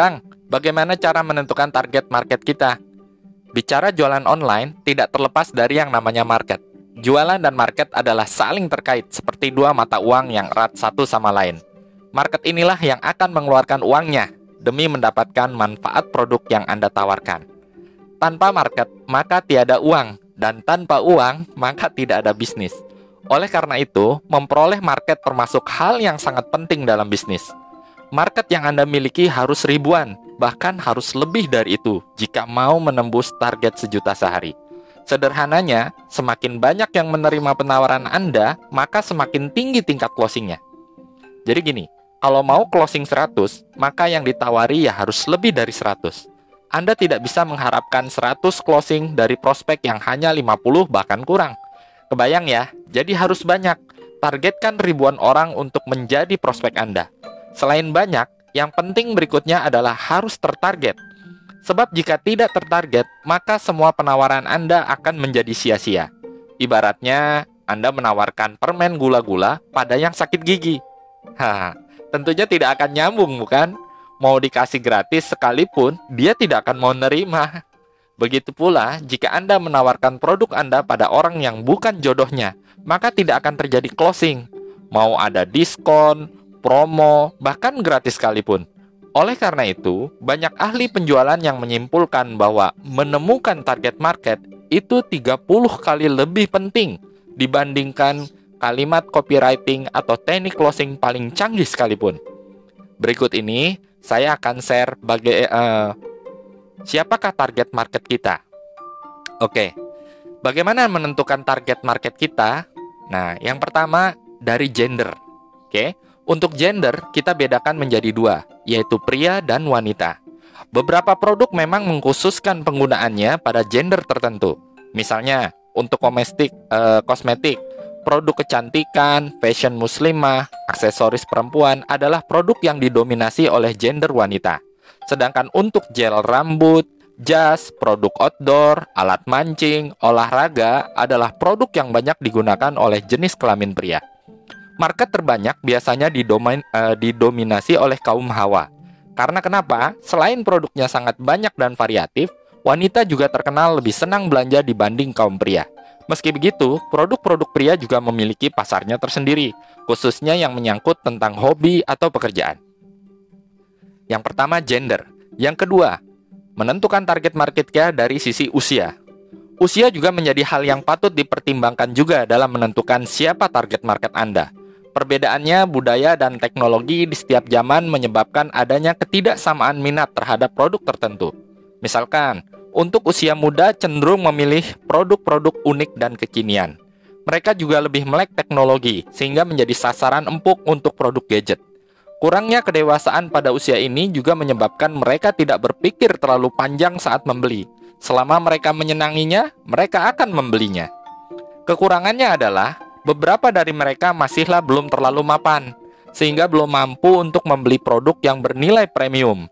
Kang, bagaimana cara menentukan target market kita? Bicara jualan online tidak terlepas dari yang namanya market. Jualan dan market adalah saling terkait seperti dua mata uang yang erat satu sama lain. Market inilah yang akan mengeluarkan uangnya demi mendapatkan manfaat produk yang Anda tawarkan. Tanpa market, maka tiada uang, dan tanpa uang, maka tidak ada bisnis. Oleh karena itu, memperoleh market termasuk hal yang sangat penting dalam bisnis. Market yang Anda miliki harus ribuan, bahkan harus lebih dari itu jika mau menembus target sejuta sehari. Sederhananya, semakin banyak yang menerima penawaran Anda, maka semakin tinggi tingkat closingnya. Jadi gini, kalau mau closing 100, maka yang ditawari ya harus lebih dari 100. Anda tidak bisa mengharapkan 100 closing dari prospek yang hanya 50 bahkan kurang. Kebayang ya, jadi harus banyak. Targetkan ribuan orang untuk menjadi prospek Anda. Selain banyak, yang penting berikutnya adalah harus tertarget. Sebab jika tidak tertarget, maka semua penawaran Anda akan menjadi sia-sia. Ibaratnya, Anda menawarkan permen gula-gula pada yang sakit gigi. Hah, tentunya tidak akan nyambung, bukan? Mau dikasih gratis sekalipun, dia tidak akan mau nerima. Begitu pula, jika Anda menawarkan produk Anda pada orang yang bukan jodohnya, maka tidak akan terjadi closing. Mau ada diskon, promo, bahkan gratis sekalipun. Oleh karena itu, banyak ahli penjualan yang menyimpulkan bahwa menemukan target market itu 30 kali lebih penting dibandingkan kalimat copywriting atau teknik closing paling canggih sekalipun. Berikut ini saya akan share bagai uh, Siapakah target market kita? Oke, bagaimana menentukan target market kita? Nah, yang pertama dari gender. Oke, untuk gender kita bedakan menjadi dua, yaitu pria dan wanita. Beberapa produk memang mengkhususkan penggunaannya pada gender tertentu. Misalnya, untuk komestik, eh, kosmetik, produk kecantikan, fashion muslimah, aksesoris perempuan adalah produk yang didominasi oleh gender wanita. Sedangkan untuk gel rambut, jas, produk outdoor, alat mancing, olahraga adalah produk yang banyak digunakan oleh jenis kelamin pria. Market terbanyak biasanya didomin, uh, didominasi oleh kaum hawa. Karena kenapa? Selain produknya sangat banyak dan variatif, wanita juga terkenal lebih senang belanja dibanding kaum pria. Meski begitu, produk-produk pria juga memiliki pasarnya tersendiri, khususnya yang menyangkut tentang hobi atau pekerjaan. Yang pertama gender. Yang kedua, menentukan target marketnya dari sisi usia. Usia juga menjadi hal yang patut dipertimbangkan juga dalam menentukan siapa target market Anda. Perbedaannya budaya dan teknologi di setiap zaman menyebabkan adanya ketidaksamaan minat terhadap produk tertentu. Misalkan, untuk usia muda cenderung memilih produk-produk unik dan kekinian. Mereka juga lebih melek teknologi, sehingga menjadi sasaran empuk untuk produk gadget. Kurangnya kedewasaan pada usia ini juga menyebabkan mereka tidak berpikir terlalu panjang saat membeli. Selama mereka menyenanginya, mereka akan membelinya. Kekurangannya adalah beberapa dari mereka masihlah belum terlalu mapan, sehingga belum mampu untuk membeli produk yang bernilai premium.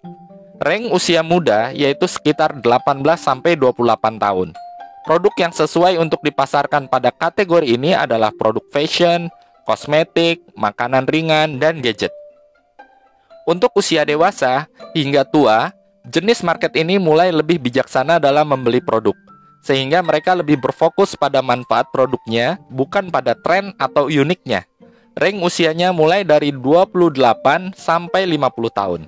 Rank usia muda yaitu sekitar 18 sampai 28 tahun. Produk yang sesuai untuk dipasarkan pada kategori ini adalah produk fashion, kosmetik, makanan ringan, dan gadget. Untuk usia dewasa hingga tua, jenis market ini mulai lebih bijaksana dalam membeli produk, sehingga mereka lebih berfokus pada manfaat produknya, bukan pada tren atau uniknya. Rank usianya mulai dari 28 sampai 50 tahun.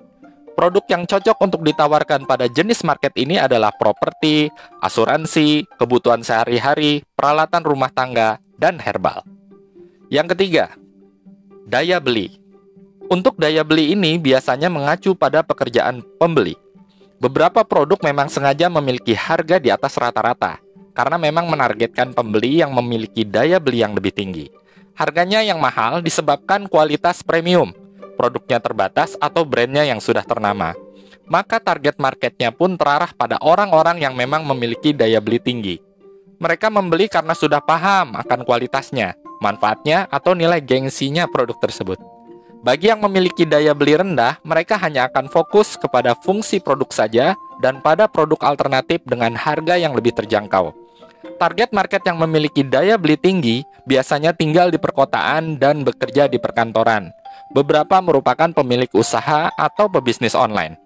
Produk yang cocok untuk ditawarkan pada jenis market ini adalah properti, asuransi, kebutuhan sehari-hari, peralatan rumah tangga, dan herbal. Yang ketiga, daya beli. Untuk daya beli ini biasanya mengacu pada pekerjaan pembeli. Beberapa produk memang sengaja memiliki harga di atas rata-rata, karena memang menargetkan pembeli yang memiliki daya beli yang lebih tinggi. Harganya yang mahal disebabkan kualitas premium, produknya terbatas atau brandnya yang sudah ternama. Maka target marketnya pun terarah pada orang-orang yang memang memiliki daya beli tinggi. Mereka membeli karena sudah paham akan kualitasnya, manfaatnya, atau nilai gengsinya produk tersebut. Bagi yang memiliki daya beli rendah, mereka hanya akan fokus kepada fungsi produk saja dan pada produk alternatif dengan harga yang lebih terjangkau. Target market yang memiliki daya beli tinggi biasanya tinggal di perkotaan dan bekerja di perkantoran. Beberapa merupakan pemilik usaha atau pebisnis online.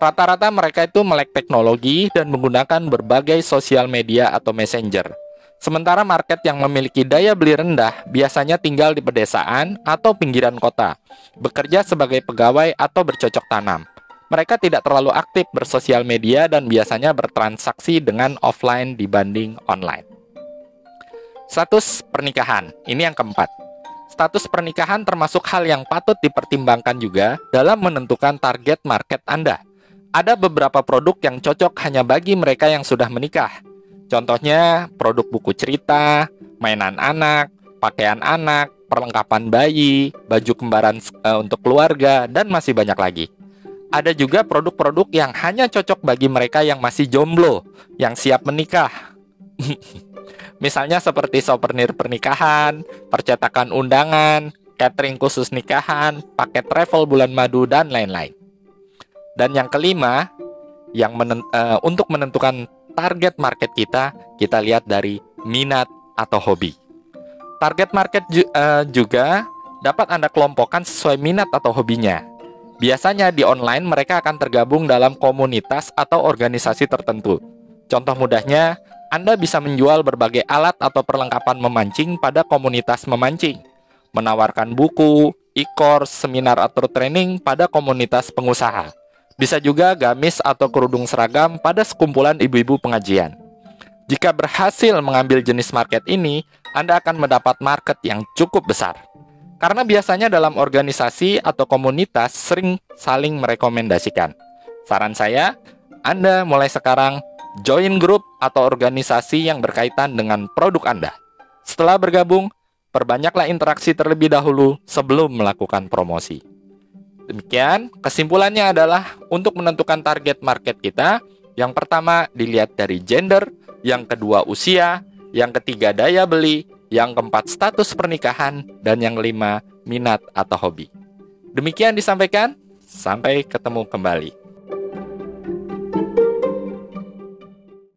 Rata-rata mereka itu melek teknologi dan menggunakan berbagai sosial media atau messenger. Sementara market yang memiliki daya beli rendah biasanya tinggal di pedesaan atau pinggiran kota, bekerja sebagai pegawai atau bercocok tanam. Mereka tidak terlalu aktif bersosial media dan biasanya bertransaksi dengan offline dibanding online. Status pernikahan, ini yang keempat. Status pernikahan termasuk hal yang patut dipertimbangkan juga dalam menentukan target market Anda. Ada beberapa produk yang cocok hanya bagi mereka yang sudah menikah, Contohnya produk buku cerita, mainan anak, pakaian anak, perlengkapan bayi, baju kembaran uh, untuk keluarga, dan masih banyak lagi. Ada juga produk-produk yang hanya cocok bagi mereka yang masih jomblo, yang siap menikah. Misalnya seperti souvenir pernikahan, percetakan undangan, catering khusus nikahan, paket travel bulan madu, dan lain-lain. Dan yang kelima, yang menen uh, untuk menentukan target market kita, kita lihat dari minat atau hobi. Target market ju uh, juga dapat Anda kelompokkan sesuai minat atau hobinya. Biasanya di online mereka akan tergabung dalam komunitas atau organisasi tertentu. Contoh mudahnya, Anda bisa menjual berbagai alat atau perlengkapan memancing pada komunitas memancing, menawarkan buku, e-course, seminar atau training pada komunitas pengusaha bisa juga gamis atau kerudung seragam pada sekumpulan ibu-ibu pengajian. Jika berhasil mengambil jenis market ini, Anda akan mendapat market yang cukup besar. Karena biasanya dalam organisasi atau komunitas sering saling merekomendasikan. Saran saya, Anda mulai sekarang join grup atau organisasi yang berkaitan dengan produk Anda. Setelah bergabung, perbanyaklah interaksi terlebih dahulu sebelum melakukan promosi. Demikian, kesimpulannya adalah untuk menentukan target market kita, yang pertama dilihat dari gender, yang kedua usia, yang ketiga daya beli, yang keempat status pernikahan, dan yang kelima minat atau hobi. Demikian disampaikan, sampai ketemu kembali.